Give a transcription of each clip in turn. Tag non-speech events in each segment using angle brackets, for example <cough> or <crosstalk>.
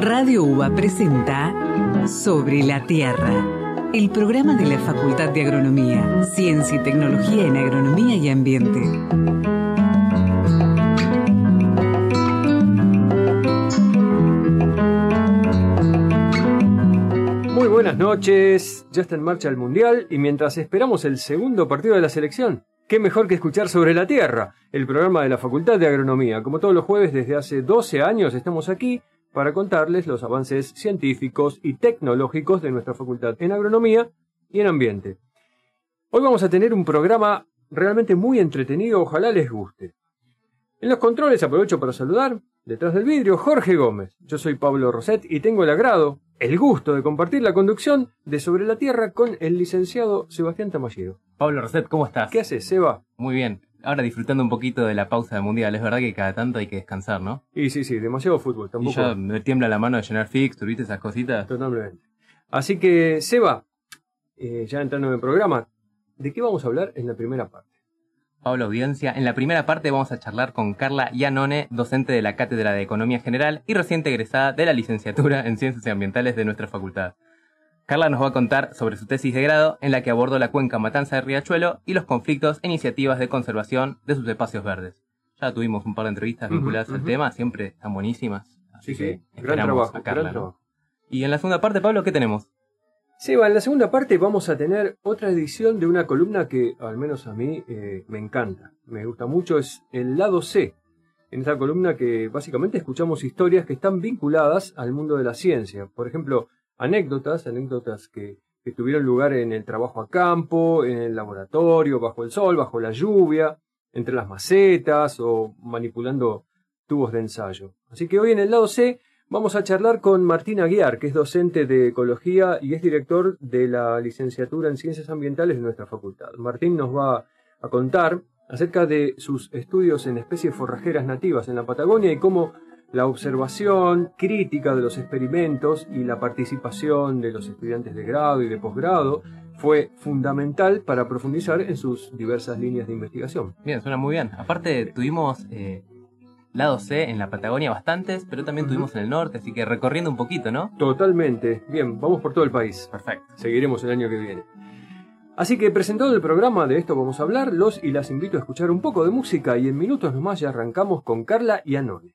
Radio UBA presenta Sobre la Tierra, el programa de la Facultad de Agronomía, Ciencia y Tecnología en Agronomía y Ambiente. Muy buenas noches, ya está en marcha el Mundial y mientras esperamos el segundo partido de la selección, qué mejor que escuchar sobre la Tierra, el programa de la Facultad de Agronomía. Como todos los jueves desde hace 12 años estamos aquí para contarles los avances científicos y tecnológicos de nuestra facultad en agronomía y en ambiente. Hoy vamos a tener un programa realmente muy entretenido, ojalá les guste. En los controles aprovecho para saludar, detrás del vidrio, Jorge Gómez. Yo soy Pablo Roset y tengo el agrado, el gusto de compartir la conducción de Sobre la Tierra con el licenciado Sebastián Tamallero. Pablo Roset, ¿cómo estás? ¿Qué haces, Seba? Muy bien ahora disfrutando un poquito de la pausa del mundial. Es verdad que cada tanto hay que descansar, ¿no? Y sí, sí, demasiado fútbol. Tampoco... Y ya me tiembla la mano de llenar fix, ¿viste esas cositas? Totalmente. Así que, Seba, eh, ya entrando en el programa, ¿de qué vamos a hablar en la primera parte? Pablo Audiencia, en la primera parte vamos a charlar con Carla Iannone, docente de la Cátedra de Economía General y reciente egresada de la licenciatura en Ciencias Ambientales de nuestra facultad. Carla nos va a contar sobre su tesis de grado en la que abordó la cuenca Matanza de Riachuelo y los conflictos e iniciativas de conservación de sus espacios verdes. Ya tuvimos un par de entrevistas vinculadas al tema, siempre están buenísimas. Así sí, sí, gran trabajo, Carla, Y en la segunda parte, Pablo, ¿qué tenemos? Sí, en la segunda parte vamos a tener otra edición de una columna que al menos a mí eh, me encanta, me gusta mucho, es el lado C. En esta columna que básicamente escuchamos historias que están vinculadas al mundo de la ciencia. Por ejemplo, anécdotas, anécdotas que, tuvieron lugar en el trabajo a campo, en el laboratorio, bajo el sol, bajo la lluvia, entre las macetas o manipulando tubos de ensayo. Así que hoy en el lado C vamos a charlar con Martín Aguiar, que es docente de ecología y es director de la licenciatura en ciencias ambientales de nuestra facultad. Martín nos va a contar acerca de sus estudios en especies forrajeras nativas en la Patagonia y cómo la observación crítica de los experimentos y la participación de los estudiantes de grado y de posgrado fue fundamental para profundizar en sus diversas líneas de investigación. Bien, suena muy bien. Aparte, tuvimos eh, lado C en la Patagonia bastantes, pero también tuvimos en el norte, así que recorriendo un poquito, ¿no? Totalmente. Bien, vamos por todo el país. Perfecto. Seguiremos el año que viene. Así que presentado el programa de esto vamos a hablar, los y las invito a escuchar un poco de música y en minutos nomás ya arrancamos con Carla y Anone.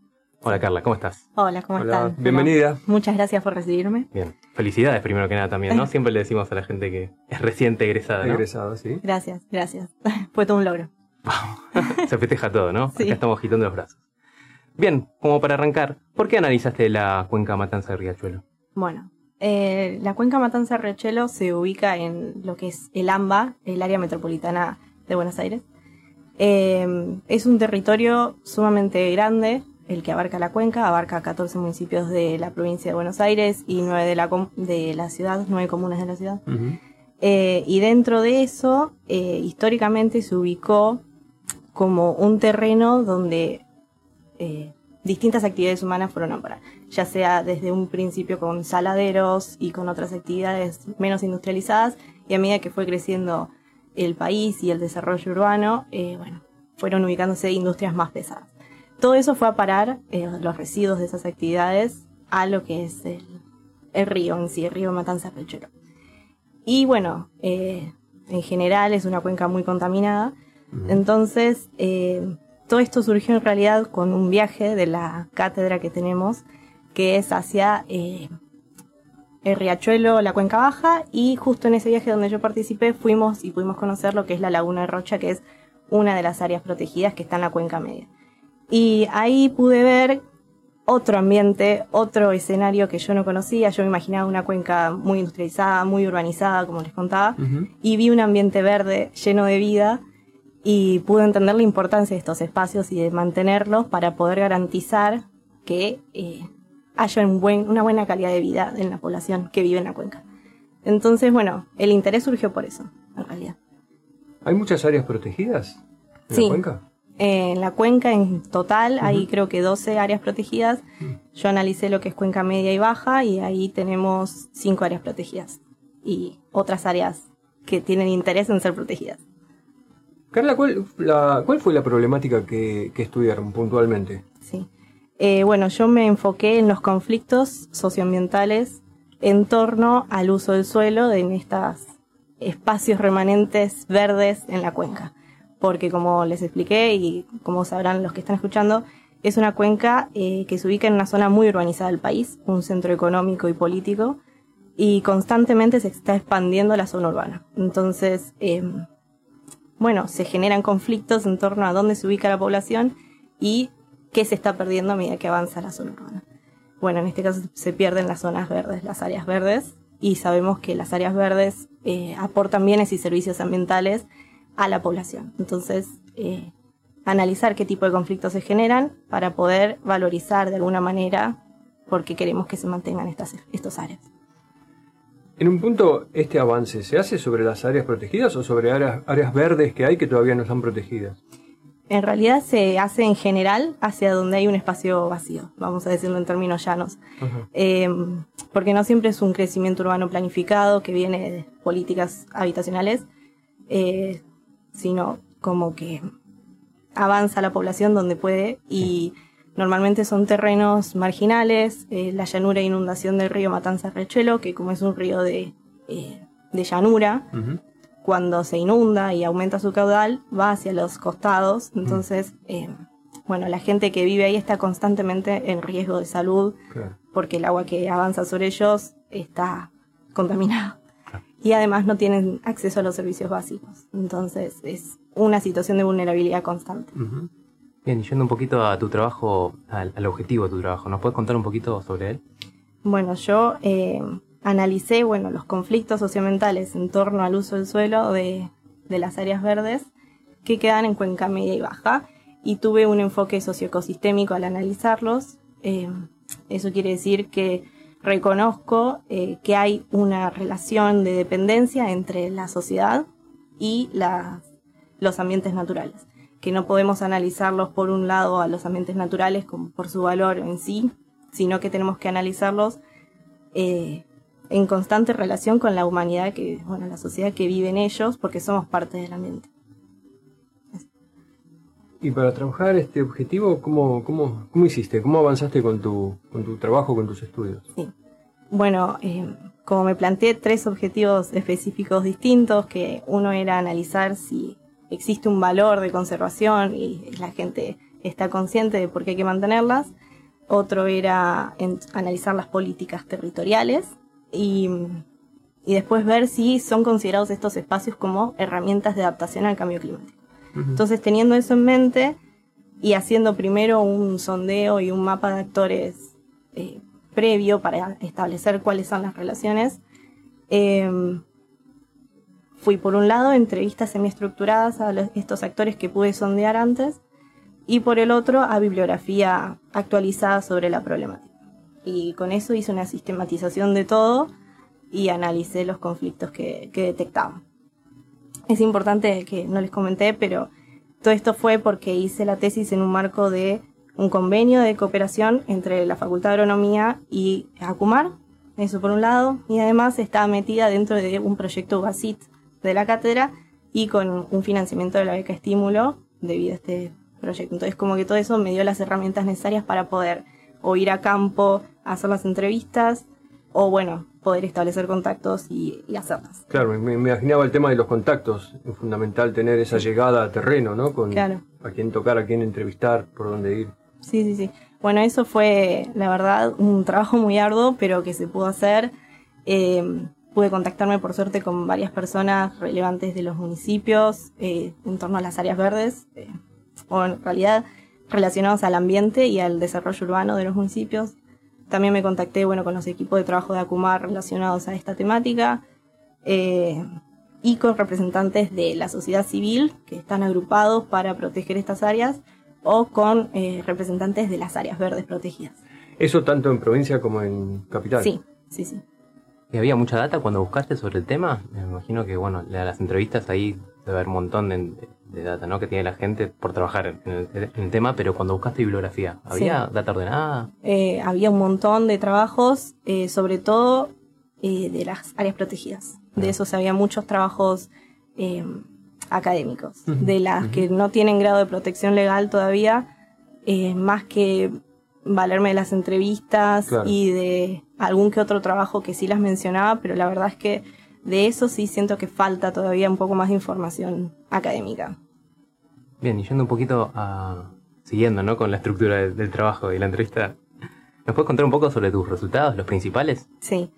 Hola Carla, ¿cómo estás? Hola, ¿cómo Hola, están? bienvenida. Bueno, muchas gracias por recibirme. Bien, felicidades primero que nada también, ¿no? <laughs> Siempre le decimos a la gente que es reciente egresada, ¿no? Egresado, sí. Gracias, gracias. <laughs> Fue todo un logro. <laughs> Se festeja todo, ¿no? Sí. Acá estamos agitando los brazos. Bien, como para arrancar, ¿por qué analizaste la cuenca Matanza de Riachuelo? Bueno, eh, la cuenca Matanza Riachuelo se ubica en lo que es el AMBA, el área metropolitana de Buenos Aires. Eh, es un territorio sumamente grande, el que abarca la cuenca, abarca 14 municipios de la provincia de Buenos Aires y 9 de la, de la ciudad, 9 comunas de la ciudad. Eh, y dentro de eso, eh, históricamente se ubicó como un terreno donde eh, distintas actividades humanas fueron a parar, ya sea desde un principio con saladeros y con otras actividades menos industrializadas, y a medida que fue creciendo el país y el desarrollo urbano, bueno, fueron ubicándose industrias más pesadas. Todo eso fue a parar, eh, los residuos de esas actividades, a lo que es el, el río en sí, el río Matanza Riachuelo. Y bueno, eh, en general es una cuenca muy contaminada. Entonces, eh, todo esto surgió en realidad con un viaje de la cátedra que tenemos, que es hacia eh, el riachuelo, la cuenca baja, y justo en ese viaje donde yo participé fuimos y pudimos conocer lo que es la laguna de Rocha, que es una de las áreas protegidas que está en la cuenca media. Y ahí pude ver otro ambiente, otro escenario que yo no conocía. Yo me imaginaba una cuenca muy industrializada, muy urbanizada, como les contaba, y vi un ambiente verde lleno de vida y pude entender la importancia de estos espacios y de mantenerlos para poder garantizar que eh, haya un buen, una buena calidad de vida en la población que vive en la cuenca. Entonces, bueno, el interés surgió por eso, en realidad. ¿Hay muchas áreas protegidas en Sí. la cuenca? Eh, en la cuenca en total hay creo que 12 áreas protegidas. Yo analicé lo que es cuenca media y baja y ahí tenemos 5 áreas protegidas y otras áreas que tienen interés en ser protegidas. Carla, ¿cuál, la- cuál fue la problemática que, que estudiaron puntualmente? Sí. Eh, bueno, yo me enfoqué en los conflictos socioambientales en torno al uso del suelo en estos espacios remanentes verdes en la cuenca. Porque como les expliqué y como sabrán los que están escuchando, es una cuenca eh, que se ubica en una zona muy urbanizada del país, un centro económico y político, y constantemente se está expandiendo la zona urbana. Entonces, em, bueno, se generan conflictos en torno a dónde se ubica la población y qué se está perdiendo a medida que avanza la zona urbana. Bueno, en este caso se pierden las zonas verdes, las áreas verdes, y sabemos que las áreas verdes eh, aportan bienes y servicios ambientales a la población. Entonces, eh, analizar qué tipo de conflictos se generan para poder valorizar de alguna manera porque queremos que se mantengan estas, estos áreas. En un punto, ¿este avance se hace sobre las áreas protegidas o sobre áreas, áreas verdes que hay que todavía no están protegidas? En realidad se hace en general hacia donde hay un espacio vacío, vamos a decirlo en términos llanos. Eh, porque no siempre es un crecimiento urbano planificado que viene de políticas habitacionales, eh, sino como que avanza la población donde puede y normalmente son terrenos marginales, eh, la llanura e inundación del río Matanza Riachuelo, que como es un río de, eh, de llanura, cuando se inunda y aumenta su caudal, va hacia los costados. Entonces, eh, bueno, la gente que vive ahí está constantemente en riesgo de salud Claro. porque el agua que avanza sobre ellos está contaminada. Y además no tienen acceso a los servicios básicos. Entonces es una situación de vulnerabilidad constante. Bien, y yendo un poquito a tu trabajo, al, al objetivo de tu trabajo, ¿nos puedes contar un poquito sobre él? Bueno, yo eh, analicé bueno, los conflictos socioambientales en torno al uso del suelo de, de las áreas verdes que quedan en cuenca media y baja y tuve un enfoque socioecosistémico al analizarlos. Eh, eso quiere decir que reconozco eh, que hay una relación de dependencia entre la sociedad y los ambientes naturales. que no podemos analizarlos por un lado a los ambientes naturales como por su valor en sí, sino que tenemos que analizarlos eh, en constante relación con la humanidad, que, bueno, la sociedad que vive en ellos, porque somos parte del ambiente. Y para trabajar este objetivo, ¿cómo, cómo, cómo hiciste? ¿Cómo avanzaste con tu, con tu trabajo, con tus estudios? Sí. Bueno, eh, como me planteé tres objetivos específicos distintos, que uno era analizar si existe un valor de conservación y la gente está consciente de por qué hay que mantenerlas. Otro era analizar las políticas territoriales y, y, después ver si son considerados estos espacios como herramientas de adaptación al cambio climático. Entonces, teniendo eso en mente y haciendo primero un sondeo y un mapa de actores eh, previo para establecer cuáles son las relaciones, eh, fui por un lado entrevistas semiestructuradas a estos actores que pude sondear antes y por el otro a bibliografía actualizada sobre la problemática. Y con eso hice una sistematización de todo y analicé los conflictos que, que detectaba. Es importante que no les comenté, pero todo esto fue porque hice la tesis en un marco de un convenio de cooperación entre la Facultad de Agronomía y ACUMAR, eso por un lado, y además estaba metida dentro de un proyecto BASIT, de la cátedra y con un financiamiento de la beca estímulo debido a este proyecto. Entonces como que todo eso me dio las herramientas necesarias para poder o ir a campo, hacer las entrevistas o bueno, poder establecer contactos y, hacerlas. Claro, me, imaginaba el tema de los contactos, es fundamental tener esa llegada a terreno, ¿no? Con claro. a quién tocar, a quién entrevistar, por dónde ir. Sí, sí, sí. Bueno, eso fue, la verdad, un trabajo muy arduo, pero que se pudo hacer. Eh, pude contactarme por suerte con varias personas relevantes de los municipios eh, en torno a las áreas verdes, eh, o en realidad relacionados al ambiente y al desarrollo urbano de los municipios. También me contacté bueno, con los equipos de trabajo de Acumar relacionados a esta temática eh, y con representantes de la sociedad civil que están agrupados para proteger estas áreas o con representantes de las áreas verdes protegidas. ¿Eso tanto en provincia como en capital? Sí, sí, sí. ¿Y había mucha data cuando buscaste sobre el tema? Me imagino que, bueno, las entrevistas ahí debe haber un montón de, data, ¿no? Que tiene la gente por trabajar en el, tema, pero cuando buscaste bibliografía, ¿había data ordenada? Eh, había un montón de trabajos, eh, sobre todo eh, de las áreas protegidas. De ah. esos había muchos trabajos académicos. De las que no tienen grado de protección legal todavía, más que valerme de las entrevistas y de algún que otro trabajo que sí las mencionaba, pero la verdad es que de eso sí siento que falta todavía un poco más de información académica. Bien, y yendo un poquito a... siguiendo ¿no? con la estructura del, trabajo y la entrevista, ¿nos puedes contar un poco sobre tus resultados, los principales? Sí.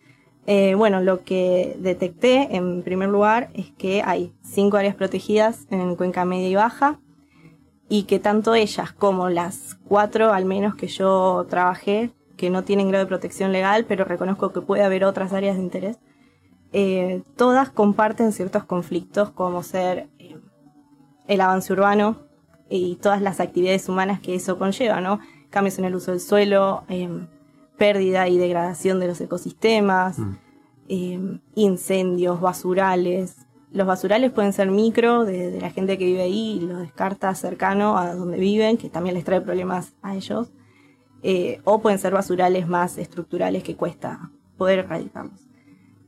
Eh, bueno, lo que detecté en primer lugar es que hay cinco áreas protegidas en Cuenca Media y Baja, y que tanto ellas como las cuatro, al menos que yo trabajé, que no tienen grado de protección legal, pero reconozco que puede haber otras áreas de interés, eh, todas comparten ciertos conflictos como ser eh, el avance urbano y todas las actividades humanas que eso conlleva, ¿no? Cambios en el uso del suelo, eh, pérdida y degradación de los ecosistemas, mm. incendios, basurales, los basurales pueden ser micro, de, la gente que vive ahí y los descarta cercano a donde viven, que también les trae problemas a ellos. O pueden ser basurales más estructurales que cuesta poder erradicarlos.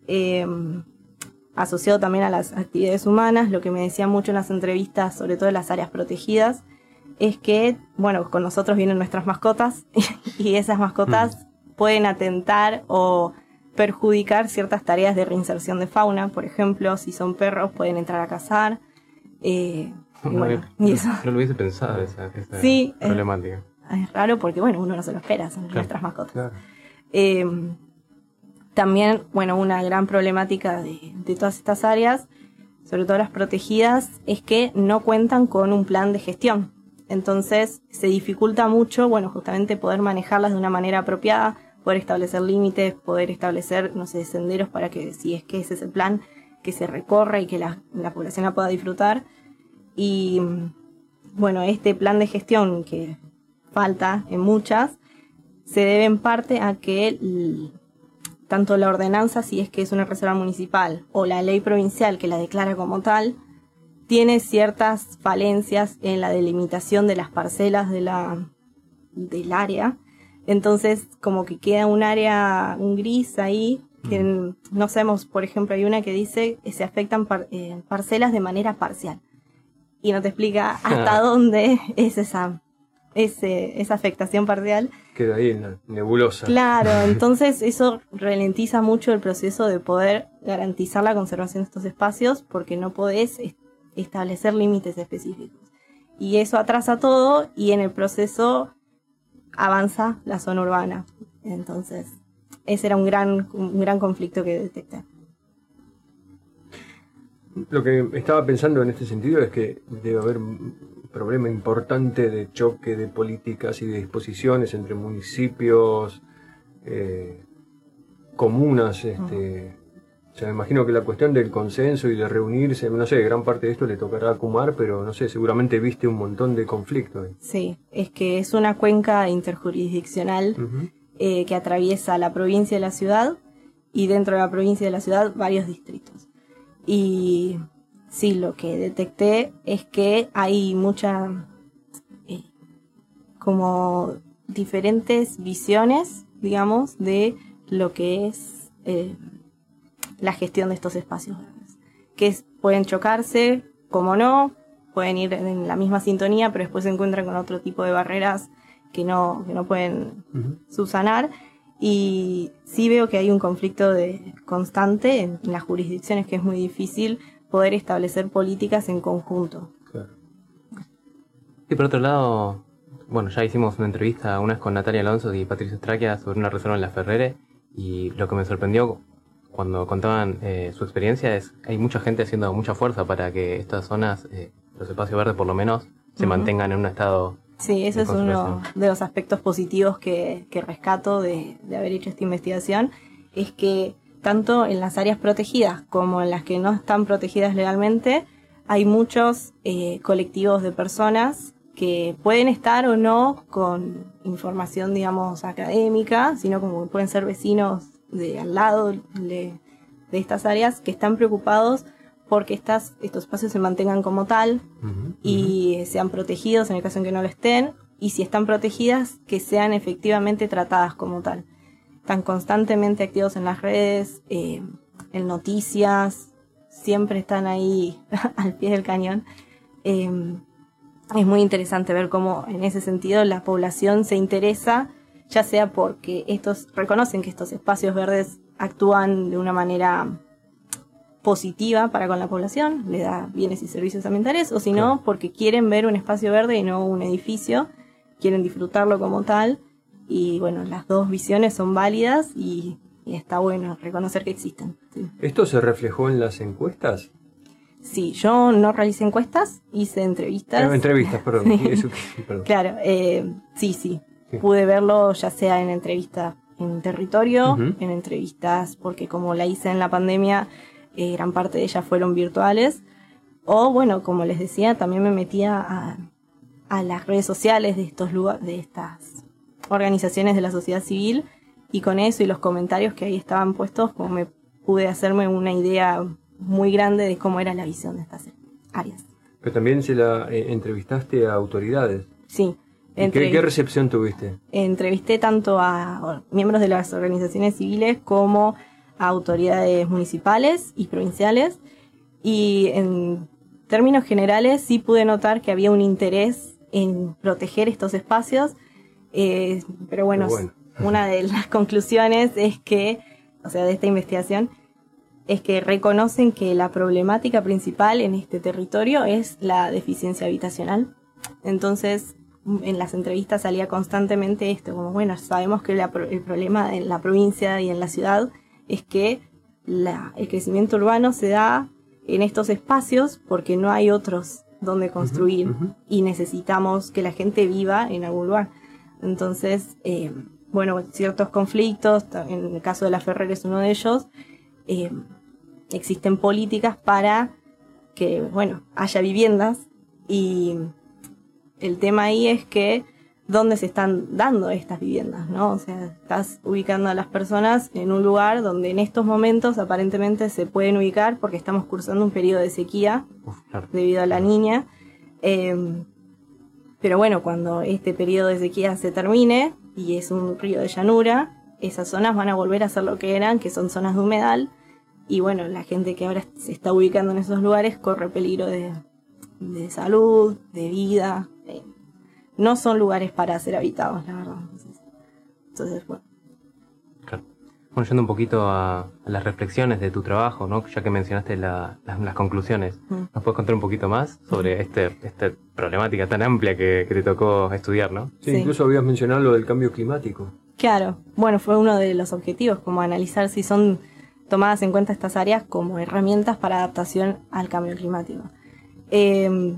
Em, asociado también a las actividades humanas, lo que me decían mucho en las entrevistas, sobre todo en las áreas protegidas, es que, bueno, con nosotros vienen nuestras mascotas <laughs> y esas mascotas pueden atentar o perjudicar ciertas tareas de reinserción de fauna. Por ejemplo, si son perros pueden entrar a cazar. Eh, no, lo hubiese pensado esa, problemática. Es, raro porque, bueno, uno no se lo espera, son nuestras mascotas. Em, también, bueno, una gran problemática de, de todas estas áreas, sobre todo las protegidas, es que no cuentan con un plan de gestión. Entonces se dificulta mucho, bueno, justamente poder manejarlas de una manera apropiada, poder establecer límites, poder establecer, no sé, senderos para que si es que ese es el plan, que se recorra y que la, población la pueda disfrutar. Y bueno, este plan de gestión que falta en muchas, se debe en parte a que tanto la ordenanza, si es que es una reserva municipal, o la ley provincial que la declara como tal, tiene ciertas falencias en la delimitación de las parcelas de la, del área. Entonces, como que queda un área, un gris ahí, que no sabemos, por ejemplo, hay una que dice que se afectan eh, parcelas de manera parcial. Y no te explica hasta <laughs> dónde es esa, ese, esa afectación parcial. Queda ahí en la nebulosa. Claro, <laughs> entonces eso ralentiza mucho el proceso de poder garantizar la conservación de estos espacios porque no podés establecer límites específicos. Y eso atrasa todo y en el proceso avanza la zona urbana. Entonces, ese era un gran, un gran conflicto que detecté. Lo que estaba pensando en este sentido es que debe haber problema importante de choque de políticas y de disposiciones entre municipios, eh, comunas, este, o sea, me imagino que la cuestión del consenso y de reunirse, no sé, gran parte de esto le tocará a Kumar, pero no sé, seguramente viste un montón de conflictos. Sí, es que es una cuenca interjurisdiccional eh, que atraviesa la provincia y la ciudad y dentro de la provincia y de la ciudad varios distritos. Y sí, lo que detecté es que hay mucha, eh, como diferentes visiones, digamos, de lo que es... Eh, la gestión de estos espacios verdes. Que pueden chocarse, como no, pueden ir en la misma sintonía, pero después se encuentran con otro tipo de barreras que no, que no pueden subsanar. Y sí veo que hay un conflicto de, constante en, las jurisdicciones que es muy difícil poder establecer políticas en conjunto. Y por otro lado, bueno, ya hicimos una entrevista una vez con Natalia Alonso y Patricio Straquia sobre una reserva en la Ferrere y lo que me sorprendió cuando contaban eh, su experiencia es hay mucha gente haciendo mucha fuerza para que estas zonas, eh, los espacios verdes por lo menos, se mantengan en un estado. Sí, ese es uno de los aspectos positivos que, rescato de, haber hecho esta investigación, es que tanto en las áreas protegidas como en las que no están protegidas legalmente, hay muchos eh, colectivos de personas que pueden estar o no con información, digamos, académica, sino como pueden ser vecinos de al lado de, estas áreas que están preocupados porque estas, estos espacios se mantengan como tal y sean protegidos en el caso en que no lo estén, y si están protegidas, que sean efectivamente tratadas como tal. Están constantemente activos en las redes, eh, en noticias, siempre están ahí <laughs> al pie del cañón. Eh, es muy interesante ver cómo en ese sentido la población se interesa ya sea porque estos reconocen que estos espacios verdes actúan de una manera positiva para con la población, le da bienes y servicios ambientales, o si no, porque quieren ver un espacio verde y no un edificio, quieren disfrutarlo como tal, y bueno, las dos visiones son válidas y, está bueno reconocer que existen. ¿Esto se reflejó en las encuestas? Sí, yo no realicé encuestas, hice entrevistas. Eh, entrevistas, <laughs> perdón. Claro, eh, sí, sí. Pude verlo ya sea en entrevistas en territorio, en entrevistas, porque como la hice en la pandemia, eh, gran parte de ellas fueron virtuales. O bueno, como les decía, también me metía a, a las redes sociales de estos lugares, de estas organizaciones de la sociedad civil, y con eso y los comentarios que ahí estaban puestos, como me pude hacerme una idea muy grande de cómo era la visión de estas áreas. Pero también se la eh, entrevistaste a autoridades. Sí, ¿Qué, recepción tuviste? Entrevisté tanto a miembros de las organizaciones civiles como a autoridades municipales y provinciales y en términos generales sí pude notar que había un interés en proteger estos espacios, eh, pero bueno, una de <laughs> las conclusiones es que, o sea, de esta investigación, es que reconocen que la problemática principal en este territorio es la deficiencia habitacional. Entonces, en las entrevistas salía constantemente esto, como bueno, sabemos que el problema en la provincia y en la ciudad es que el crecimiento urbano se da en estos espacios porque no hay otros donde construir y necesitamos que la gente viva en algún lugar. Entonces, eh, bueno, ciertos conflictos, en el caso de la Ferrer es uno de ellos, eh, existen políticas para que, bueno, haya viviendas y el tema ahí es que dónde se están dando estas viviendas, ¿no? O sea, estás ubicando a las personas en un lugar donde en estos momentos aparentemente se pueden ubicar porque estamos cursando un periodo de sequía debido a la niña. Em, pero bueno, cuando este periodo de sequía se termine y es un río de llanura, esas zonas van a volver a ser lo que eran, que son zonas de humedal. Y bueno, la gente que ahora se está ubicando en esos lugares corre peligro de, de salud, de vida, no son lugares para ser habitados, la verdad. Entonces, bueno. Bueno, yendo un poquito a, las reflexiones de tu trabajo, ¿no? ya que mencionaste las conclusiones, mm. ¿nos puedes contar un poquito más sobre este, esta problemática tan amplia que, te tocó estudiar, ¿no? Sí, incluso habías mencionado lo del cambio climático. Claro, bueno, fue uno de los objetivos, como analizar si son tomadas en cuenta estas áreas como herramientas para adaptación al cambio climático. Eh,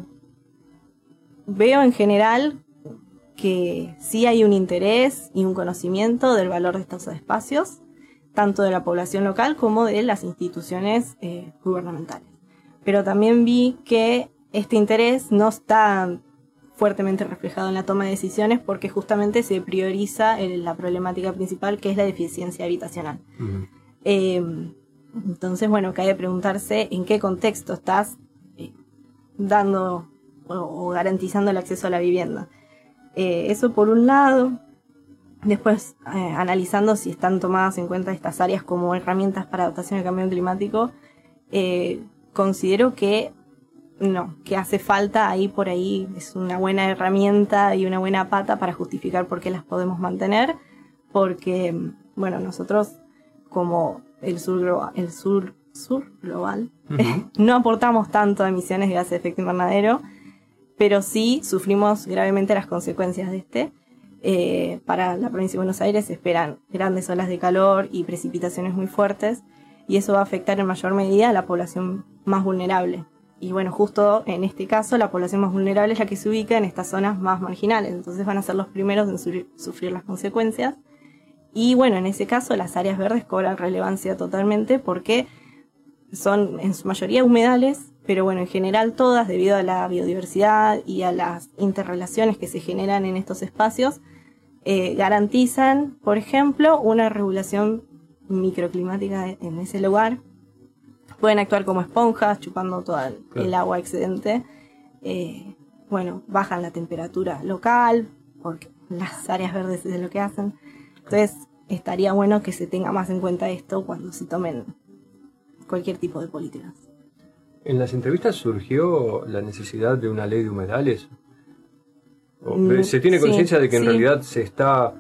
veo en general que sí hay un interés y un conocimiento del valor de estos espacios, tanto de la población local como de las instituciones eh, gubernamentales. Pero también vi que este interés no está fuertemente reflejado en la toma de decisiones porque justamente se prioriza la problemática principal que es la deficiencia habitacional. Eh, entonces, bueno, cabe preguntarse en qué contexto estás eh, dando o garantizando el acceso a la vivienda. Eh, eso por un lado. Después, eh, analizando si están tomadas en cuenta estas áreas como herramientas para adaptación al cambio climático, eh, considero que no, que hace falta ahí por ahí, es una buena herramienta y una buena pata para justificar por qué las podemos mantener, porque, bueno, nosotros como el sur, el sur, sur global, <laughs> no aportamos tanto a emisiones de gases de efecto invernadero, pero sí sufrimos gravemente las consecuencias de este. Eh, para la provincia de Buenos Aires se esperan grandes olas de calor y precipitaciones muy fuertes y eso va a afectar en mayor medida a la población más vulnerable. Y bueno, justo en este caso la población más vulnerable es la que se ubica en estas zonas más marginales, entonces van a ser los primeros en sufrir las consecuencias. Y bueno, en ese caso las áreas verdes cobran relevancia totalmente porque son en su mayoría humedales pero bueno, en general todas, debido a la biodiversidad y a las interrelaciones que se generan en estos espacios, eh, garantizan, por ejemplo, una regulación microclimática en ese lugar. Pueden actuar como esponjas, chupando todo el, agua excedente. Eh, bueno, bajan la temperatura local, porque las áreas verdes es lo que hacen. Entonces, estaría bueno que se tenga más en cuenta esto cuando se tomen cualquier tipo de políticas. ¿En las entrevistas surgió la necesidad de una ley de humedales? Mm, ¿Se tiene conciencia de que en realidad se está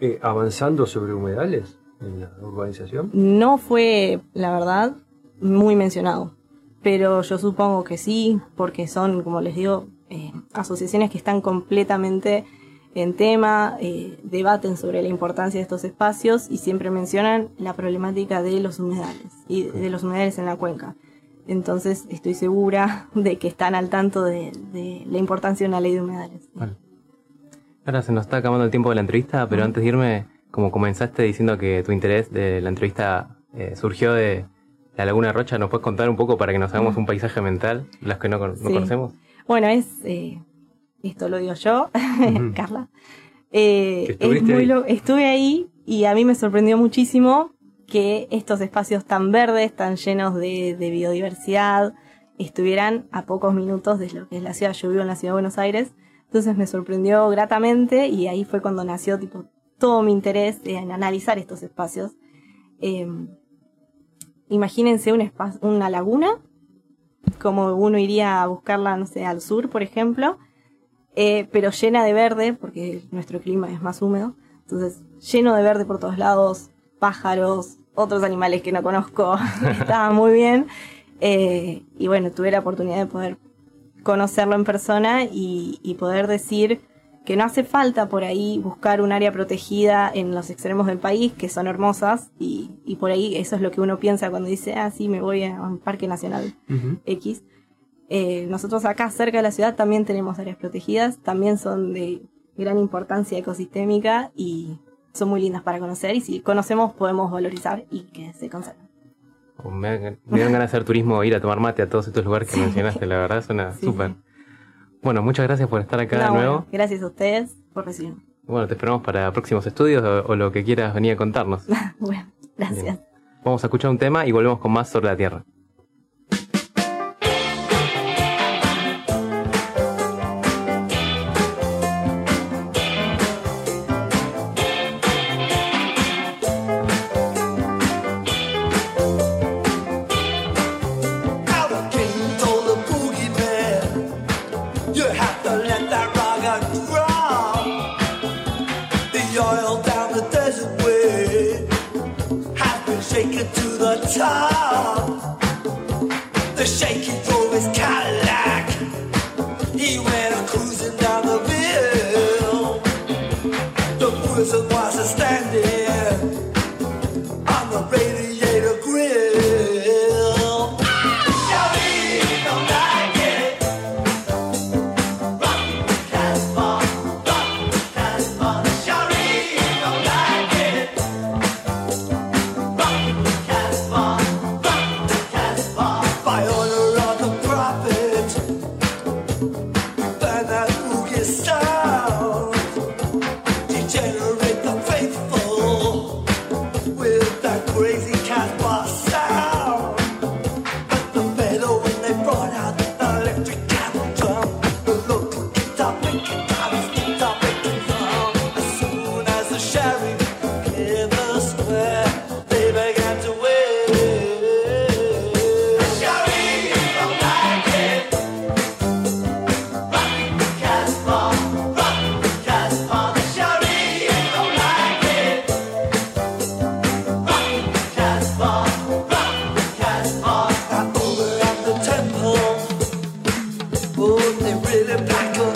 eh, avanzando sobre humedales en la urbanización? No fue, la verdad, muy mencionado. Pero yo supongo que sí, porque son, como les digo, eh, asociaciones que están completamente en tema, eh, debaten sobre la importancia de estos espacios y siempre mencionan la problemática de los humedales y de los humedales en la cuenca. Entonces estoy segura <laughs> de que están al tanto de, la importancia de una ley de humedales. Ahora se nos está acabando el tiempo de la entrevista, pero antes de irme, como comenzaste diciendo que tu interés de la entrevista eh, surgió de la Laguna Rocha, ¿nos puedes contar un poco para que nos hagamos un paisaje mental, los que no, conocemos? Bueno, es, eh, esto lo digo yo, <laughs> Carla. Eh, estuve ahí y a mí me sorprendió muchísimo que estos espacios tan verdes, tan llenos de, biodiversidad, estuvieran a pocos minutos de lo que es la ciudad. Yo vivo en la ciudad de Buenos Aires, entonces me sorprendió gratamente y ahí fue cuando nació tipo todo mi interés en analizar estos espacios. Em, imagínense un una laguna, como uno iría a buscarla, no sé, al sur, por ejemplo, eh, pero llena de verde, porque nuestro clima es más húmedo. Entonces, lleno de verde por todos lados, pájaros, otros animales que no conozco, <laughs> estaba muy bien. Eh, y bueno, tuve la oportunidad de poder conocerlo en persona y, poder decir que no hace falta por ahí buscar un área protegida en los extremos del país, que son hermosas, y, por ahí eso es lo que uno piensa cuando dice, ah, sí, me voy a un parque nacional X. Eh, nosotros acá cerca de la ciudad también tenemos áreas protegidas, también son de gran importancia ecosistémica y son muy lindas para conocer y si conocemos podemos valorizar y que se conserven. Oh, me, dieron ganas de hacer turismo, ir a tomar mate a todos estos lugares que mencionaste, la verdad suena súper. Bueno, muchas gracias por estar acá No, de nuevo. bueno, gracias a ustedes por recibirme. Bueno, te esperamos para próximos estudios o, o lo que quieras venir a contarnos. <laughs> bueno, gracias. Bien. Vamos a escuchar un tema y volvemos con más sobre la Tierra. Oh, they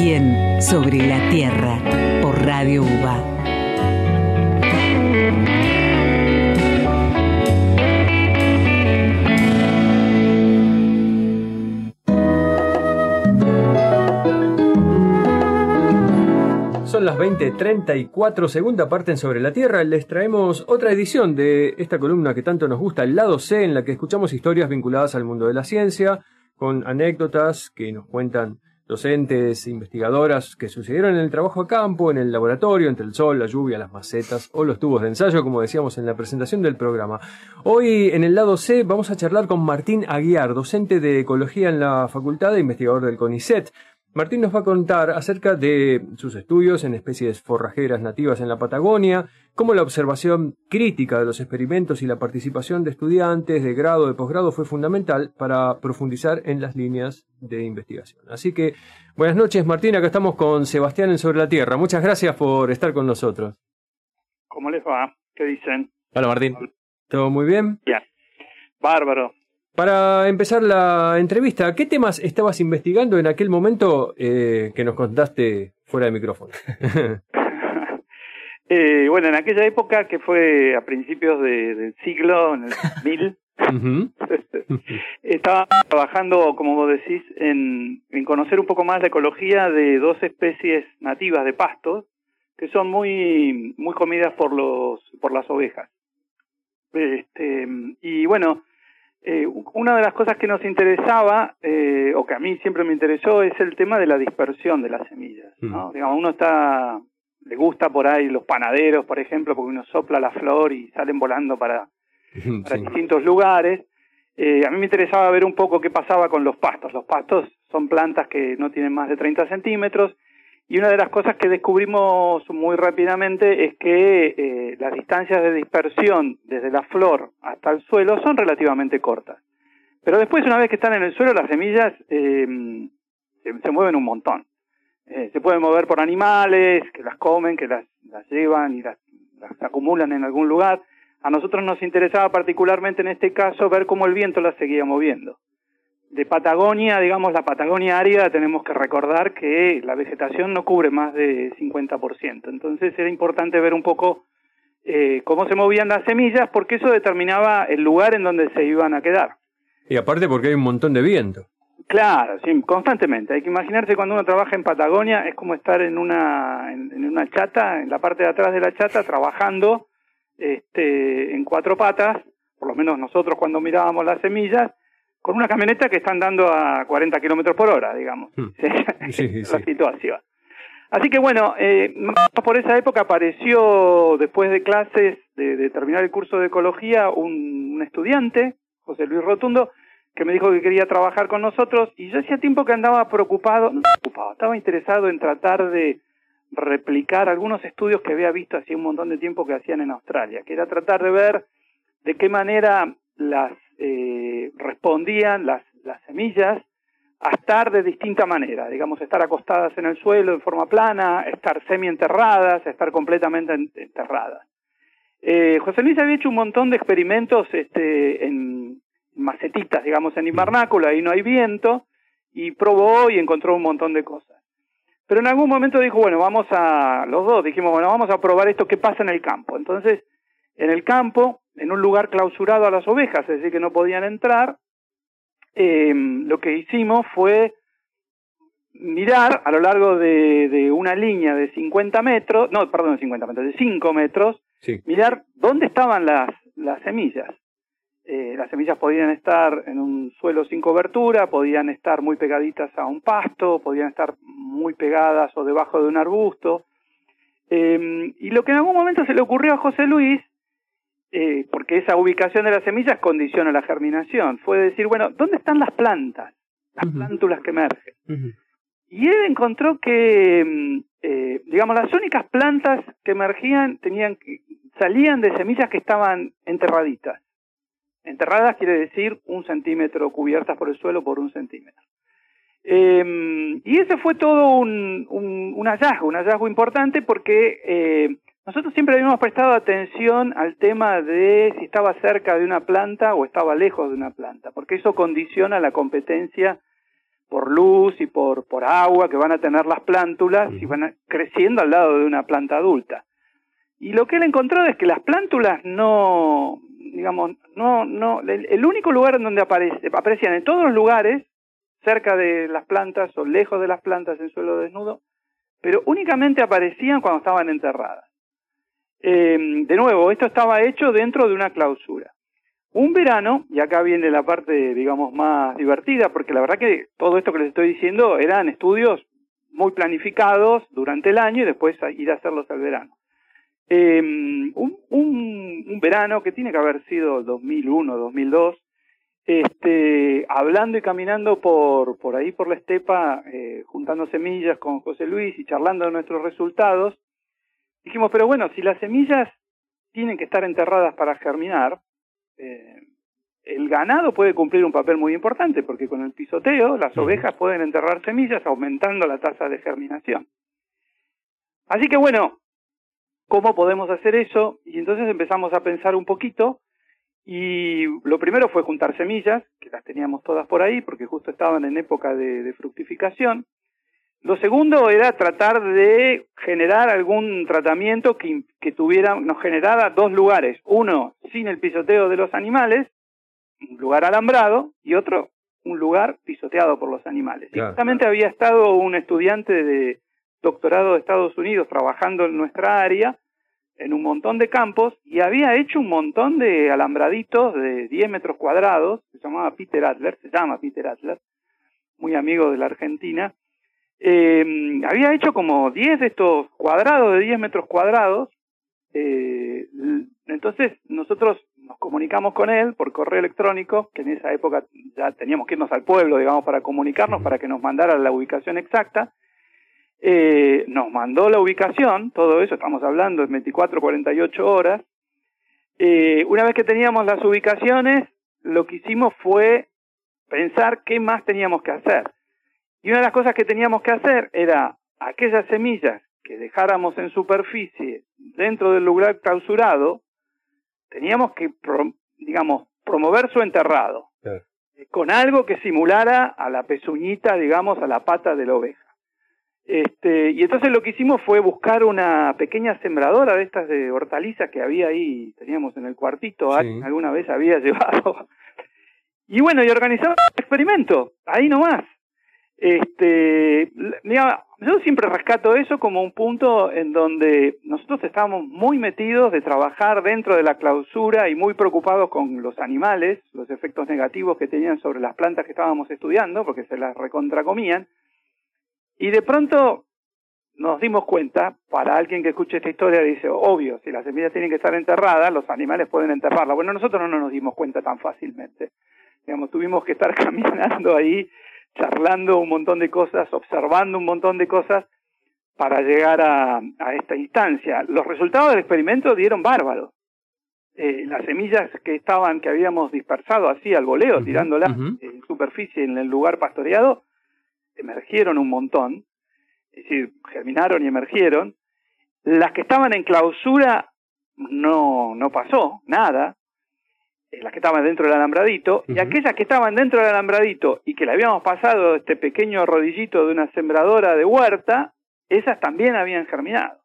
Seguí en Sobre la Tierra por Radio UBA. Son las 20:34, segunda parte en Sobre la Tierra. Les traemos otra edición de esta columna que tanto nos gusta, el lado C, en la que escuchamos historias vinculadas al mundo de la ciencia, con anécdotas que nos cuentan docentes, investigadoras que sucedieron en el trabajo a campo, en el laboratorio, entre el sol, la lluvia, las macetas o los tubos de ensayo, como decíamos en la presentación del programa. Hoy en el lado C vamos a charlar con Martín Aguiar, docente de ecología en la facultad e investigador del CONICET. Martín nos va a contar acerca de sus estudios en especies forrajeras nativas en la Patagonia, cómo la observación crítica de los experimentos y la participación de estudiantes de grado, de posgrado fue fundamental para profundizar en las líneas de investigación. Así que, buenas noches Martín, acá estamos con Sebastián en Sobre la Tierra. Muchas gracias por estar con nosotros. ¿Cómo les va? ¿Qué dicen? Hola Martín. ¿Todo muy bien? Bien. Bárbaro. Para empezar la entrevista, ¿qué temas estabas investigando en aquel momento eh, que nos contaste fuera de micrófono? <laughs> Eh, bueno, en aquella época que fue a principios de- del siglo, en el <laughs> 1000, Ujú. <laughs> estaba trabajando, como vos decís, en, en conocer un poco más la ecología de dos especies nativas de pastos que son muy muy comidas por los por las ovejas. Este, y bueno, eh, una de las cosas que nos interesaba, eh, o que a mí siempre me interesó, es el tema de la dispersión de las semillas. ¿no? Digamos, uno está, le gusta por ahí los panaderos, por ejemplo, porque uno sopla la flor y salen volando para, distintos lugares. Eh, a mí me interesaba ver un poco qué pasaba con los pastos. Los pastos son plantas que no tienen más de 30 centímetros y una de las cosas que descubrimos muy rápidamente es que eh, las distancias de dispersión desde la flor hasta el suelo son relativamente cortas. Pero después, una vez que están en el suelo, las semillas eh, se, mueven un montón. Eh, se pueden mover por animales que las comen, que las, llevan y las acumulan en algún lugar. A nosotros nos interesaba particularmente en este caso ver cómo el viento las seguía moviendo. De Patagonia, digamos, la Patagonia árida, tenemos que recordar que la vegetación no cubre más de 50%. Entonces era importante ver un poco eh, cómo se movían las semillas, porque eso determinaba el lugar en donde se iban a quedar. Y aparte porque hay un montón de viento. Claro, sí, constantemente. Hay que imaginarse cuando uno trabaja en Patagonia, es como estar en una, en, en una chata, en la parte de atrás de la chata, trabajando este, en cuatro patas, por lo menos nosotros cuando mirábamos las semillas, con una camioneta que está andando a 40 kilómetros por hora, digamos. Hmm. <laughs> Sí, Sí, la sí. situación. Así que bueno, eh, por esa época apareció, después de clases, de, de terminar el curso de ecología, un, un estudiante, José Luis Rotundo, que me dijo que quería trabajar con nosotros y yo hacía tiempo que andaba preocupado, no preocupado, estaba interesado en tratar de replicar algunos estudios que había visto hacía un montón de tiempo que hacían en Australia, que era tratar de ver de qué manera las eh, respondían las, las semillas a estar de distinta manera, digamos, estar acostadas en el suelo de forma plana, estar semi-enterradas, estar completamente en- enterradas. Eh, José Luis había hecho un montón de experimentos este, en macetitas, digamos, en invernáculo, ahí no hay viento, y probó y encontró un montón de cosas. Pero en algún momento dijo, bueno, vamos a, los dos dijimos, bueno, vamos a probar esto que pasa en el campo. Entonces, en el campo, en un lugar clausurado a las ovejas, es decir, que no podían entrar, eh, lo que hicimos fue mirar a lo largo de, de una línea de 50 metros, no, perdón, de 50 metros, de 5 metros, Sí. mirar dónde estaban las, las semillas. Eh, las semillas podían estar en un suelo sin cobertura, podían estar muy pegaditas a un pasto, podían estar muy pegadas o debajo de un arbusto. Eh, y lo que en algún momento se le ocurrió a José Luis, eh, porque esa ubicación de las semillas condiciona la germinación, fue decir, bueno, ¿dónde están las plantas? Las plántulas que emergen. Y él encontró que, mm, eh, digamos, las únicas plantas que emergían tenían salían de semillas que estaban enterraditas. Enterradas quiere decir un centímetro, cubiertas por el suelo por un centímetro. Eh, y ese fue todo un, un, un hallazgo, un hallazgo importante porque eh, nosotros siempre habíamos prestado atención al tema de si estaba cerca de una planta o estaba lejos de una planta, porque eso condiciona la competencia por luz y por, por agua que van a tener las plántulas y van a- creciendo al lado de una planta adulta. Y lo que él encontró es que las plántulas no, digamos, no, no, el, el único lugar en donde aparece, aparecían en todos los lugares, cerca de las plantas o lejos de las plantas en suelo desnudo, pero únicamente aparecían cuando estaban enterradas. Eh, de nuevo, esto estaba hecho dentro de una clausura. Un verano, y acá viene la parte, digamos, más divertida, porque la verdad que todo esto que les estoy diciendo eran estudios muy planificados durante el año y después ir a hacerlos al verano. Un, un, un verano que tiene que haber sido 2001, 2002, este, hablando y caminando por, por ahí por la estepa, eh, juntando semillas con José Luis y charlando de nuestros resultados, dijimos, pero bueno, si las semillas tienen que estar enterradas para germinar, eh, el ganado puede cumplir un papel muy importante, porque con el pisoteo las ovejas pueden enterrar semillas aumentando la tasa de germinación. Así que bueno, ¿cómo podemos hacer eso? Y entonces empezamos a pensar un poquito y lo primero fue juntar semillas, que las teníamos todas por ahí, porque justo estaban en época de, de fructificación. Lo segundo era tratar de generar algún tratamiento que, que tuviera, nos generara dos lugares. Uno, sin el pisoteo de los animales, un lugar alambrado, y otro, un lugar pisoteado por los animales. Y Claro. justamente había estado un estudiante de doctorado de Estados Unidos trabajando en nuestra área, en un montón de campos, y había hecho un montón de alambraditos de 10 metros cuadrados, se llamaba Peter Adler, se llama Peter Adler, muy amigo de la Argentina, eh, había hecho como 10 de estos cuadrados de 10 metros cuadrados. eh, entonces nosotros nos comunicamos con él por correo electrónico, que en esa época ya teníamos que irnos al pueblo, digamos, para comunicarnos, para que nos mandara la ubicación exacta. Eh, nos mandó la ubicación, todo eso, estamos hablando en 24, 48 horas. Eh, una vez que teníamos las ubicaciones, lo que hicimos fue pensar qué más teníamos que hacer. Y una de las cosas que teníamos que hacer era aquellas semillas que dejáramos en superficie dentro del lugar clausurado, teníamos que, pro- digamos, promover su enterrado Claro. con algo que simulara a la pezuñita, digamos, a la pata de la oveja. Este, y entonces lo que hicimos fue buscar una pequeña sembradora de estas de hortalizas que había ahí, teníamos en el cuartito, Sí. alguien alguna vez había <laughs> llevado. Y bueno, y organizamos un experimento, ahí nomás. Este, yo siempre rescato eso como un punto en donde nosotros estábamos muy metidos de trabajar dentro de la clausura y muy preocupados con los animales, los efectos negativos que tenían sobre las plantas que estábamos estudiando, porque se las recontracomían. Y de pronto nos dimos cuenta, para alguien que escuche esta historia, dice, obvio, si las semillas tienen que estar enterradas, los animales pueden enterrarlas. Bueno, nosotros no nos dimos cuenta tan fácilmente. Digamos, tuvimos que estar <laughs> caminando ahí, charlando un montón de cosas, observando un montón de cosas para llegar a, a esta instancia. Los resultados del experimento dieron bárbaros. Eh, las semillas que estaban, que habíamos dispersado así al voleo, Ujú, tirándolas en superficie en el lugar pastoreado, emergieron un montón, es decir, germinaron y emergieron. Las que estaban en clausura no, no pasó nada, las que estaban dentro del alambradito, y aquellas que estaban dentro del alambradito y que le habíamos pasado este pequeño rodillito de una sembradora de huerta, esas también habían germinado.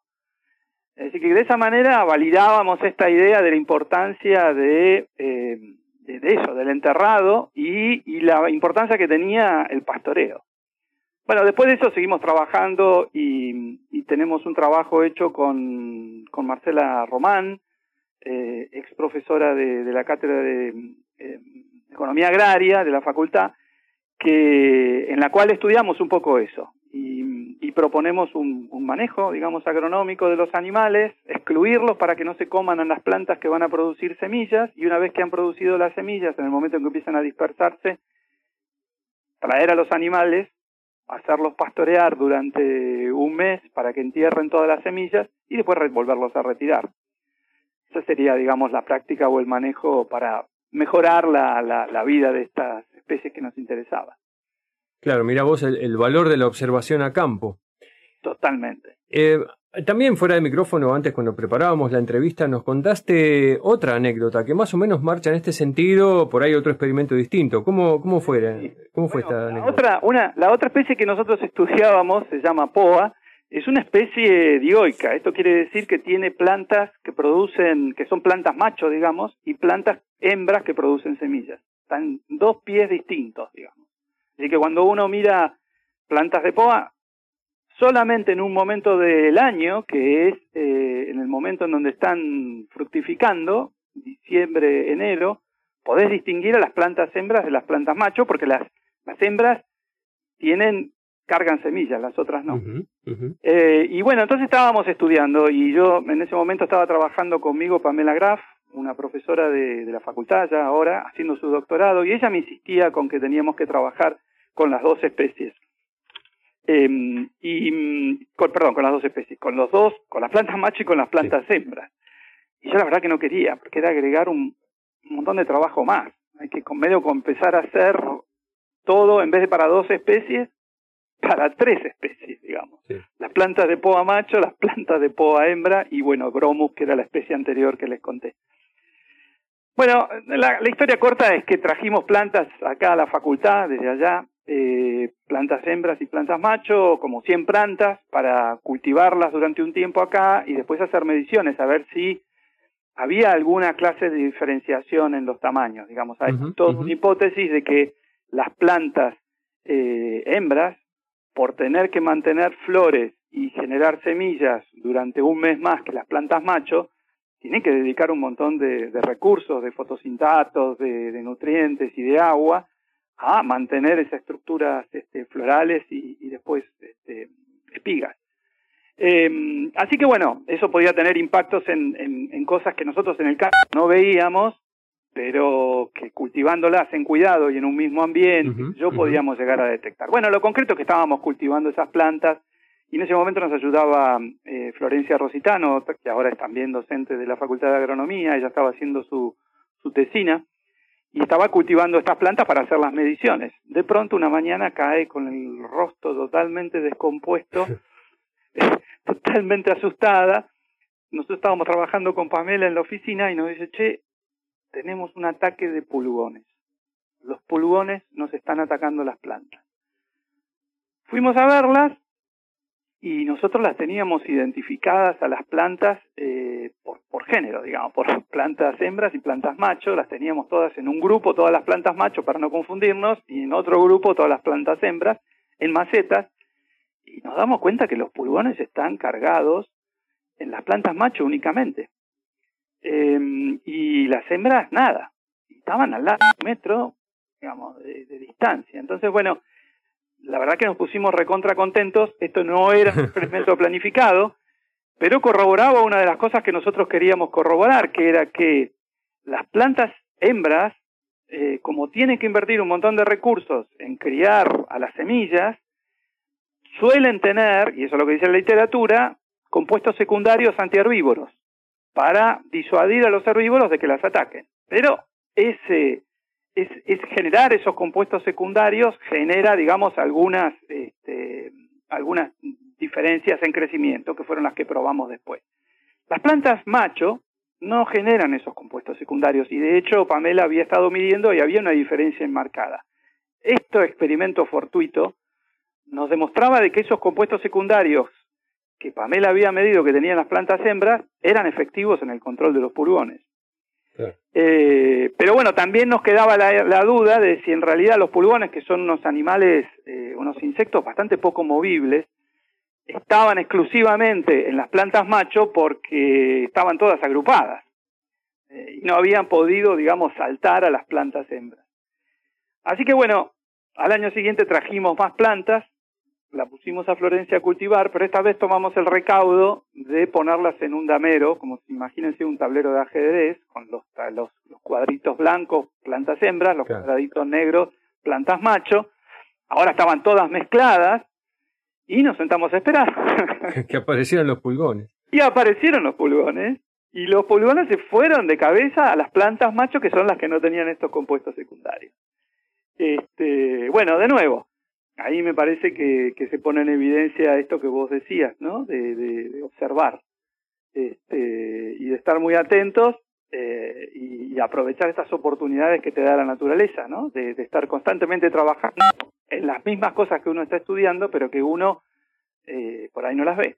Es decir, que de esa manera validábamos esta idea de la importancia de, eh, de eso, del enterrado y, y la importancia que tenía el pastoreo. Bueno, después de eso seguimos trabajando y, y tenemos un trabajo hecho con, con Marcela Román, eh, ex profesora de, la cátedra de eh, Economía Agraria de la facultad, que, en la cual estudiamos un poco eso y, proponemos un, manejo, digamos, agronómico de los animales, excluirlos para que no se coman en las plantas que van a producir semillas y una vez que han producido las semillas, en el momento en que empiezan a dispersarse, traer a los animales, hacerlos pastorear durante un mes para que entierren todas las semillas y después volverlos a retirar. Esa sería, digamos, la práctica o el manejo para mejorar la, la, la vida de estas especies que nos interesaban. Claro, mira vos el, el valor de la observación a campo. Totalmente. Eh, también fuera de micrófono, antes cuando preparábamos la entrevista, nos contaste otra anécdota que más o menos marcha en este sentido, por ahí otro experimento distinto. ¿Cómo, cómo, fue, Sí. cómo fue Bueno, esta la anécdota? otra, una, la otra especie que nosotros estudiábamos se llama POA, es una especie dioica. Esto quiere decir que tiene plantas que producen, que son plantas machos, digamos, y plantas hembras que producen semillas. Están dos pies distintos, digamos. Así que cuando uno mira plantas de POA, solamente en un momento del año, que es eh, en el momento en donde están fructificando, diciembre, enero, podés distinguir a las plantas hembras de las plantas machos, porque las, las hembras tienen, cargan semillas, las otras no. Eh, y bueno, entonces estábamos estudiando y yo en ese momento estaba trabajando conmigo Pamela Graf, una profesora de, de la facultad ya ahora, haciendo su doctorado, y ella me insistía con que teníamos que trabajar con las dos especies. Eh, y, mm, con, perdón, con las dos especies, con los dos, con las plantas macho y con las plantas hembras. Y yo la verdad que no quería, porque era agregar un, un montón de trabajo más. Hay que con medio con empezar a hacer todo, en vez de para dos especies, para tres especies, digamos. Sí. Las plantas de poa macho, las plantas de poa hembra y bueno, Bromus, que era la especie anterior que les conté. Bueno, la, la historia corta es que trajimos plantas acá a la facultad, desde allá, eh, plantas hembras y plantas macho, como 100 plantas, para cultivarlas durante un tiempo acá y después hacer mediciones, a ver si había alguna clase de diferenciación en los tamaños. Digamos, hay toda una hipótesis de que las plantas eh, hembras, por tener que mantener flores y generar semillas durante un mes más que las plantas macho, tienen que dedicar un montón de, recursos, de fotosintatos, de, nutrientes y de agua a mantener esas estructuras este, florales y, después este, espigas. Eh, así que bueno, eso podía tener impactos en, en, en cosas que nosotros en el campo no veíamos, pero que cultivándolas en cuidado y en un mismo ambiente, yo podíamos llegar a detectar. Bueno, lo concreto es que estábamos cultivando esas plantas y en ese momento nos ayudaba eh, Florencia Rositano, que ahora es también docente de la Facultad de Agronomía, ella estaba haciendo su, su tesina y estaba cultivando estas plantas para hacer las mediciones. De pronto una mañana cae con el rostro totalmente descompuesto, <laughs> <laughs> totalmente asustada. Nosotros estábamos trabajando con Pamela en la oficina y nos dice, che, tenemos un ataque de pulgones. Los pulgones nos están atacando las plantas. Fuimos a verlas y nosotros las teníamos identificadas a las plantas eh, por, por género, digamos, por <laughs> plantas hembras y plantas macho, las teníamos todas en un grupo, todas las plantas macho para no confundirnos, y en otro grupo todas las plantas hembras, en macetas, y nos damos cuenta que los pulgones están cargados en las plantas macho únicamente. Eh, y las hembras nada, estaban al lado de un metro, digamos, de, de distancia. Entonces, bueno, la verdad que nos pusimos recontra contentos. Esto no era un <laughs> experimento planificado, pero corroboraba una de las cosas que nosotros queríamos corroborar, que era que las plantas hembras, eh, como tienen que invertir un montón de recursos en criar a las semillas, suelen tener, y eso es lo que dice la literatura, compuestos secundarios antiherbívoros para disuadir a los herbívoros de que las ataquen. Pero ese es, generar esos compuestos secundarios genera, digamos, algunas, este, algunas diferencias en crecimiento, que fueron las que probamos después. Las plantas macho no generan esos compuestos secundarios y de hecho Pamela había estado midiendo y había una diferencia enmarcada. Este experimento fortuito nos demostraba de que esos compuestos secundarios que Pamela había medido que tenían las plantas hembras eran efectivos en el control de los pulgones. Claro. Eh, pero bueno, también nos quedaba la, la, duda de si en realidad los pulgones, que son unos animales, eh, unos insectos bastante poco movibles, estaban exclusivamente en las plantas macho porque estaban todas agrupadas eh, y no habían podido, digamos, saltar a las plantas hembras. Así que bueno, al año siguiente trajimos más plantas, la pusimos a Florencia a cultivar, pero esta vez tomamos el recaudo de ponerlas en un damero, como si imagínense un tablero de ajedrez, con los, los, los cuadritos blancos, plantas hembras, los Claro. cuadraditos negros, plantas macho. Ahora estaban todas mezcladas y nos sentamos a esperar. <laughs> que aparecieron los pulgones. y aparecieron los pulgones y los pulgones se fueron de cabeza a las plantas macho que son las que no tenían estos compuestos secundarios. Este, bueno, de nuevo, ahí me parece que, se pone en evidencia esto que vos decías, ¿no? De, observar este, y de estar muy atentos eh, y, aprovechar estas oportunidades que te da la naturaleza, ¿no? De, estar constantemente trabajando en las mismas cosas que uno está estudiando, pero que uno eh, por ahí no las ve.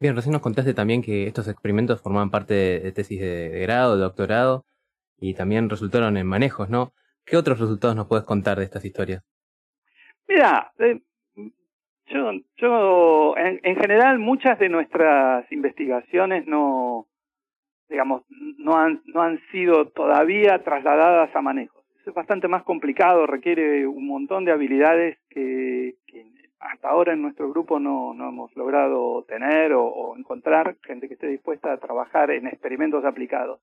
Bien, recién nos contaste también que estos experimentos formaban parte de, de tesis de, de grado, de doctorado, y también resultaron en manejos, ¿no? ¿Qué otros resultados nos puedes contar de estas historias? Mira, eh, yo, yo en, en general muchas de nuestras investigaciones no, digamos, no han, no han sido todavía trasladadas a manejos. Eso es bastante más complicado, requiere un montón de habilidades que, hasta ahora en nuestro grupo no, no hemos logrado tener o, o encontrar gente que esté dispuesta a trabajar en experimentos aplicados.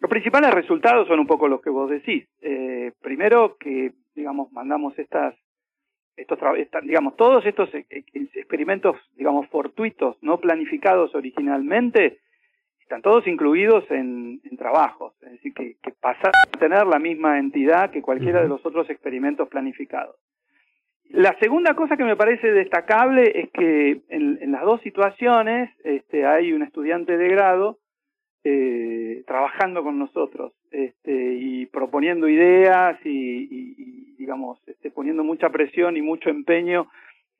Los principales resultados son un poco los que vos decís. Eh, primero que, digamos, mandamos estas, estos, digamos, todos estos e- e- experimentos, digamos, fortuitos, no planificados originalmente, están todos incluidos en, en trabajos. Es decir, que, que pasan a tener la misma entidad que cualquiera de los otros experimentos planificados. La segunda cosa que me parece destacable es que en, en las dos situaciones este, hay un estudiante de grado eh, trabajando con nosotros este, y proponiendo ideas y, digamos, este, poniendo mucha presión y mucho empeño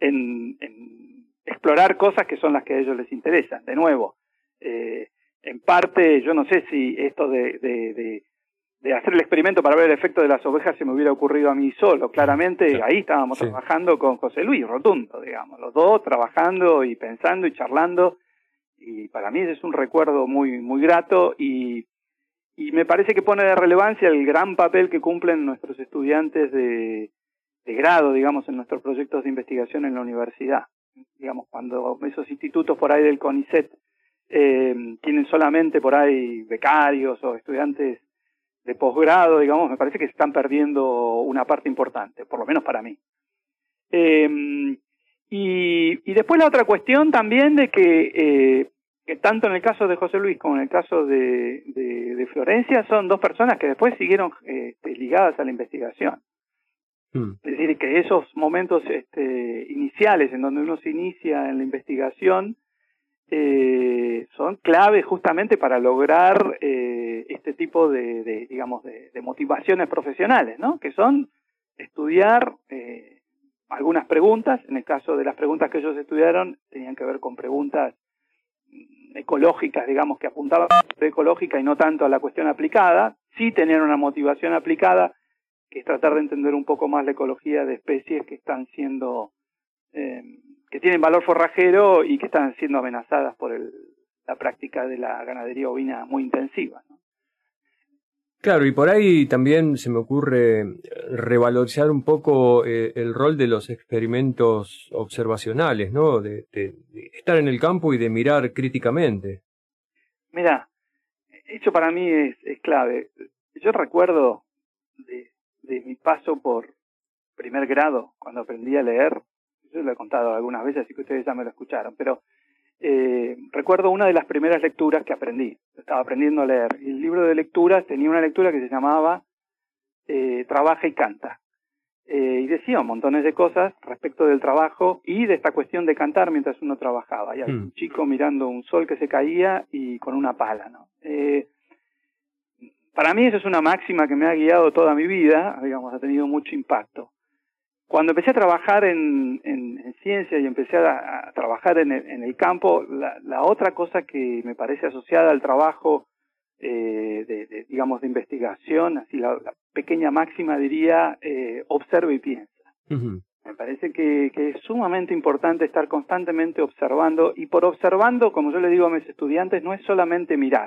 en, en explorar cosas que son las que a ellos les interesan. De nuevo, eh, en parte, yo no sé si esto de, de, de, de hacer el experimento para ver el efecto de las ovejas se me hubiera ocurrido a mí solo. Claramente Sí. ahí estábamos Sí. trabajando con José Luis, rotundo, digamos, los dos trabajando y pensando y charlando. Y para mí ese es un recuerdo muy, muy grato y, y me parece que pone de relevancia el gran papel que cumplen nuestros estudiantes de, grado, digamos, en nuestros proyectos de investigación en la universidad. Digamos, cuando esos institutos por ahí del CONICET eh, tienen solamente por ahí becarios o estudiantes de posgrado, digamos, me parece que se están perdiendo una parte importante, por lo menos para mí. Eh, y, y después la otra cuestión también de que, eh, que tanto en el caso de José Luis como en el caso de, de, de Florencia son dos personas que después siguieron eh, este, ligadas a la investigación. Mm. Es decir, que esos momentos este, iniciales en donde uno se inicia en la investigación eh, son clave justamente para lograr eh, este tipo de, de, digamos, de, de motivaciones profesionales, ¿no? Que son estudiar eh, algunas preguntas. En el caso de las preguntas que ellos estudiaron, tenían que ver con preguntas ecológicas, digamos, que apuntaban a la ecológica y no tanto a la cuestión aplicada. Sí tenían una motivación aplicada, que es tratar de entender un poco más la ecología de especies que están siendo, eh, que tienen valor forrajero y que están siendo amenazadas por el, la práctica de la ganadería ovina muy intensiva. Claro, y por ahí también se me ocurre revalorizar un poco eh, el rol de los experimentos observacionales, ¿no? De, estar en el campo y de mirar críticamente. Mira, eso para mí es, es clave. Yo recuerdo de, de mi paso por primer grado, cuando aprendí a leer, yo lo he contado algunas veces, así que ustedes ya me lo escucharon, pero eh, recuerdo una de las primeras lecturas que aprendí. Estaba aprendiendo a leer. Y el libro de lecturas tenía una lectura que se llamaba eh, Trabaja y canta. Eh, y decía montones de cosas respecto del trabajo y de esta cuestión de cantar mientras uno trabajaba. Y había Hmm. un chico mirando un sol que se caía y con una pala, ¿no? Eh, para mí eso es una máxima que me ha guiado toda mi vida, digamos, ha tenido mucho impacto. Cuando empecé a trabajar en, en, en ciencia y empecé a, a trabajar en el, en el campo, la, la, otra cosa que me parece asociada al trabajo, eh, de, de, digamos, de investigación, así la, la pequeña máxima diría, eh, observa y piensa. Me parece que, que es sumamente importante estar constantemente observando y por observando, como yo le digo a mis estudiantes, no es solamente mirar,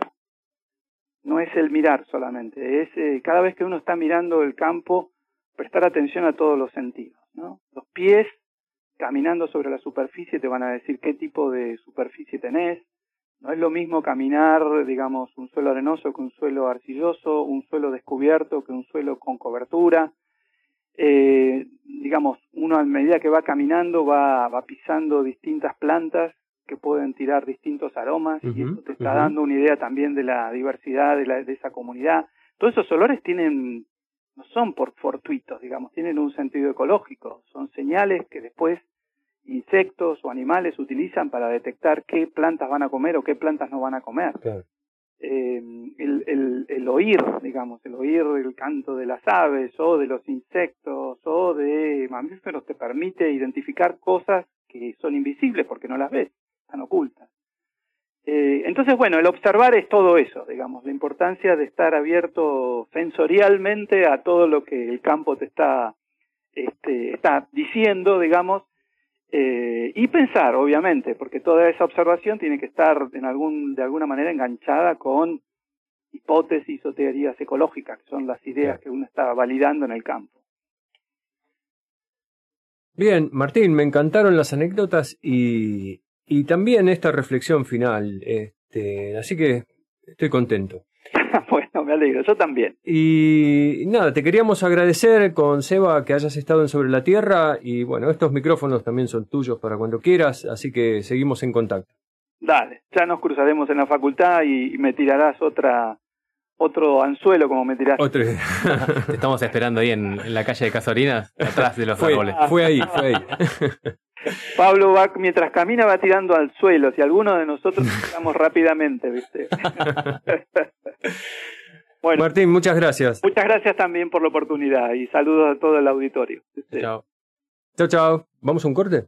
no es el mirar solamente, es eh, cada vez que uno está mirando el campo, prestar atención a todos los sentidos. ¿no? Los pies caminando sobre la superficie te van a decir qué tipo de superficie tenés. No es lo mismo caminar, digamos, un suelo arenoso que un suelo arcilloso, un suelo descubierto que un suelo con cobertura. Eh, digamos, uno a medida que va caminando va, va pisando distintas plantas que pueden tirar distintos aromas y eso te está dando una idea también de la diversidad de, la, de esa comunidad. Todos esos olores tienen, no son por fortuitos, digamos, tienen un sentido ecológico, son señales que después insectos o animales utilizan para detectar qué plantas van a comer o qué plantas no van a comer. Claro. Eh, el, el, el oír, digamos, el oír el canto de las aves o de los insectos o de mamíferos te permite identificar cosas que son invisibles porque no las ves, están ocultas. Eh, entonces, bueno, el observar es todo eso, digamos, la importancia de estar abierto sensorialmente a todo lo que el campo te está, este, está diciendo, digamos, eh, y pensar, obviamente, porque toda esa observación tiene que estar en algún, de alguna manera enganchada con hipótesis o teorías ecológicas, que son las ideas que uno está validando en el campo. Bien, Martín, me encantaron las anécdotas y, y también esta reflexión final. Este, así que estoy contento. <laughs> bueno, me alegro, yo también. Y nada, te queríamos agradecer con Seba que hayas estado en Sobre la Tierra y bueno, estos micrófonos también son tuyos para cuando quieras, así que seguimos en contacto. Dale, ya nos cruzaremos en la facultad y, y me tirarás otra otro anzuelo como me tiraste. Otro... <laughs> Te estamos esperando ahí en, en la calle de Casorinas, atrás de los fue, árboles. fue ahí, fue ahí. <laughs> Pablo va, mientras camina va tirando al suelo, si alguno de nosotros <laughs> tiramos rápidamente, ¿viste? <laughs> Bueno, Martín, muchas gracias. muchas gracias también por la oportunidad y saludos a todo el auditorio. Chao. Chao, chao. ¿Vamos a un corte?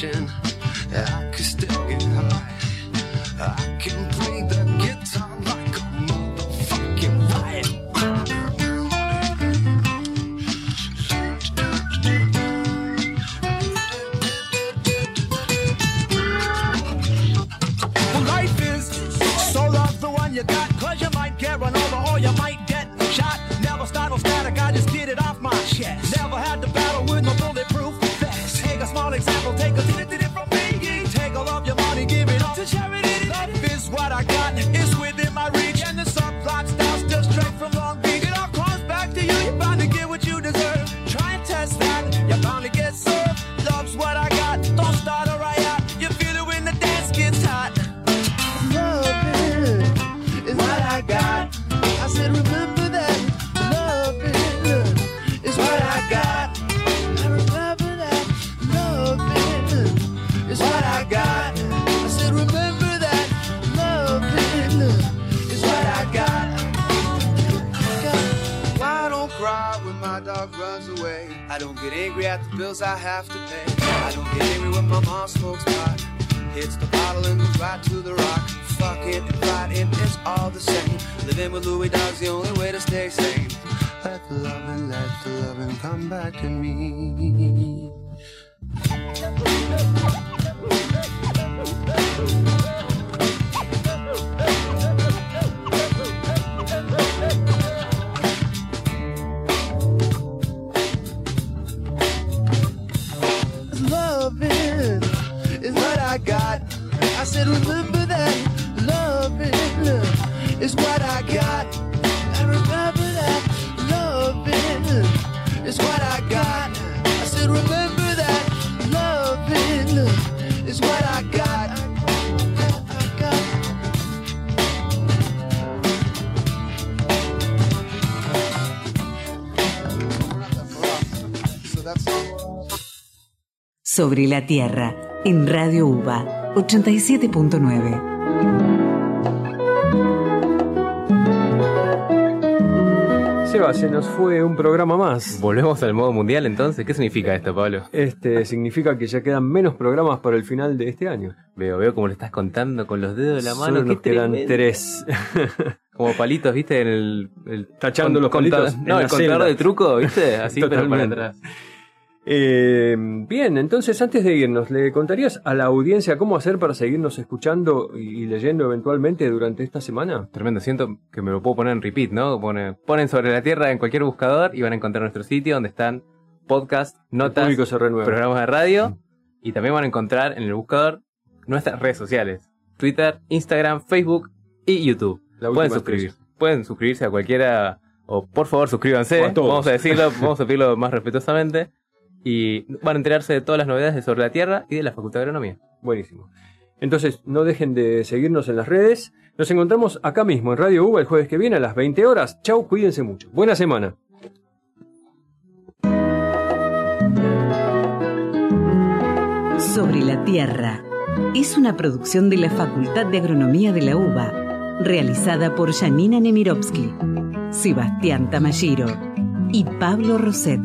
Dalmatian, I could still get high. I can play the guitar like a motherfucking riot. Well, life is so love the one you got, cause you might get run over or you might get shot. Come back to me. Sobre la Tierra, en Radio UBA 87.9. Seba, se nos fue un programa más. Volvemos al modo mundial entonces. ¿Qué significa esto, Pablo? Este significa que ya quedan menos programas para el final de este año. Veo, veo como le estás contando con los dedos de la mano. Solo nos qué quedan tremendo. tres. <laughs> Como palitos, ¿viste? En el. el Tachando los conta- palitos en No, el contador de truco, ¿viste? <laughs> Así, pero para Totalmente. atrás. Eh, bien, entonces antes de irnos, ¿le contarías a la audiencia cómo hacer para seguirnos escuchando y leyendo eventualmente durante esta semana? Tremendo, siento que me lo puedo poner en repeat, ¿no? Pone- ponen sobre la tierra en cualquier buscador y van a encontrar nuestro sitio donde están podcast, El notas, programas de radio y también van a encontrar en el buscador nuestras redes sociales: Twitter, Instagram, Facebook y YouTube. La Pueden última suscribirse. Pueden suscribirse a cualquiera o por favor suscríbanse. Vamos a decirlo, vamos a pedirlo más respetuosamente. Y van a enterarse de todas las novedades de sobre la Tierra y de la Facultad de Agronomía. Buenísimo. Entonces, no dejen de seguirnos en las redes. Nos encontramos acá mismo en Radio UBA el jueves que viene a las 20 horas. Chau, cuídense mucho. Buena semana. Sobre la Tierra es una producción de la Facultad de Agronomía de la UBA, realizada por Janina Nemirovsky, Sebastián Tamashiro y Pablo Roset.